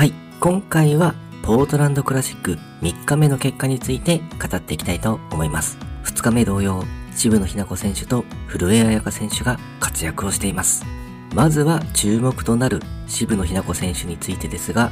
はい、今回はポートランドクラシック3日目の結果について語っていきたいと思います。2日目同様、渋野日向子選手と古江彩佳選手が活躍をしています。まずは注目となる渋野日向子選手についてですが、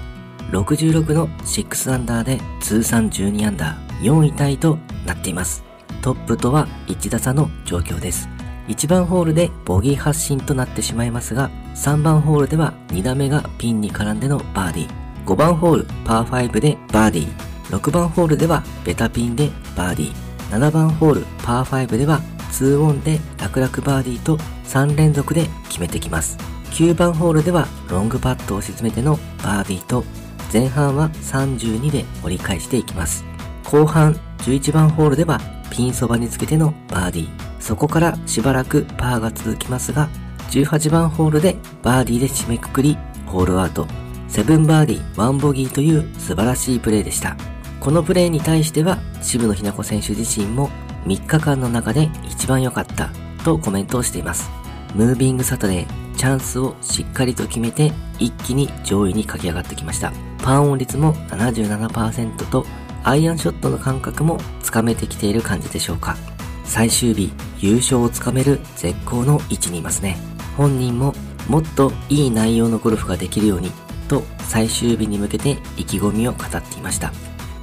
66の6アンダーで通算12アンダー4位タイとなっています。トップとは1打差の状況です。1番ホールでボギー発進となってしまいますが、3番ホールでは2打目がピンに絡んでのバーディー。5番ホールパー5でバーディー。6番ホールではベタピンでバーディー。7番ホールパー5では2オンで楽々バーディーと3連続で決めてきます。9番ホールではロングパットを沈めてのバーディーと前半は32で折り返していきます。後半11番ホールではピンそばにつけてのバーディー。そこからしばらくパーが続きますが、18番ホールでバーディーで締めくくり、ホールアウト。7バーディー、1ボギーという素晴らしいプレーでした。このプレーに対しては、渋野日向子選手自身も3日間の中で一番良かったとコメントをしています。ムービングサタデー、チャンスをしっかりと決めて一気に上位に駆け上がってきました。パンオン率も77%とアイアンショットの感覚もつかめてきている感じでしょうか。最終日優勝をつかめる絶好の位置にいますね。本人ももっといい内容のゴルフができるようにと最終日に向けて意気込みを語っていました。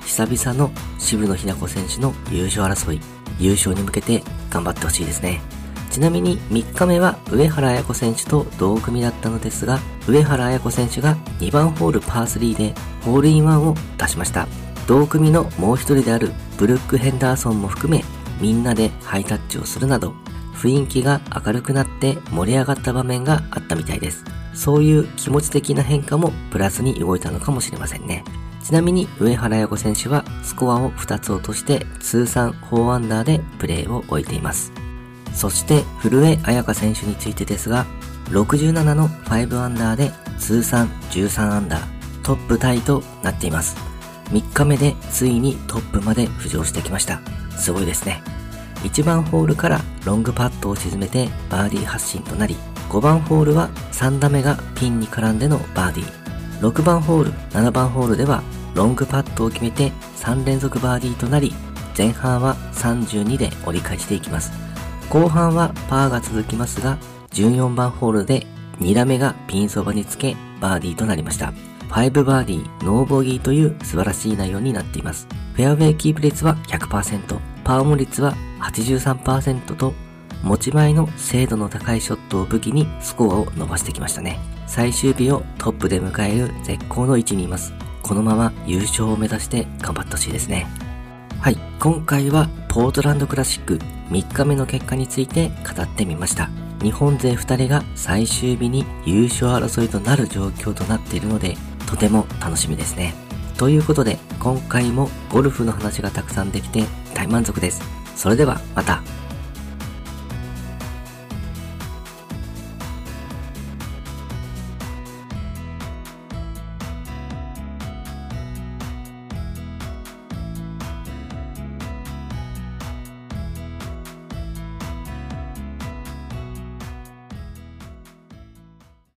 久々の渋野日向子選手の優勝争い、優勝に向けて頑張ってほしいですね。ちなみに3日目は上原彩子選手と同組だったのですが、上原彩子選手が2番ホールパー3でホールインワンを出しました。同組のもう一人であるブルック・ヘンダーソンも含めみんなでハイタッチをするなど、雰囲気が明るくなって盛り上がった場面があったみたいです。そういう気持ち的な変化もプラスに動いたのかもしれませんね。ちなみに上原彩子選手はスコアを2つ落として通算4アンダーでプレーを終えています。そして古江彩佳選手についてですが、67の5アンダーで通算13アンダー、トップタイとなっています。3日目でついにトップまで浮上してきました。すごいですね。1番ホールからロングパットを沈めてバーディー発進となり、5番ホールは3打目がピンに絡んでのバーディー。6番ホール、7番ホールではロングパットを決めて3連続バーディーとなり、前半は32で折り返していきます。後半はパーが続きますが、14番ホールで2打目がピンそばにつけバーディーとなりました。5バーディー、ノーボギーという素晴らしい内容になっています。フェアウェイキープ率は100%、パーオン率は83%と、持ち前の精度の高いショットを武器にスコアを伸ばしてきましたね。最終日をトップで迎える絶好の位置にいます。このまま優勝を目指して頑張ってほしいですね。はい、今回はポートランドクラシック3日目の結果について語ってみました。日本勢2人が最終日に優勝争いとなる状況となっているので、とても楽しみですね。ということで、今回もゴルフの話がたくさんできて大満足です。それではまた。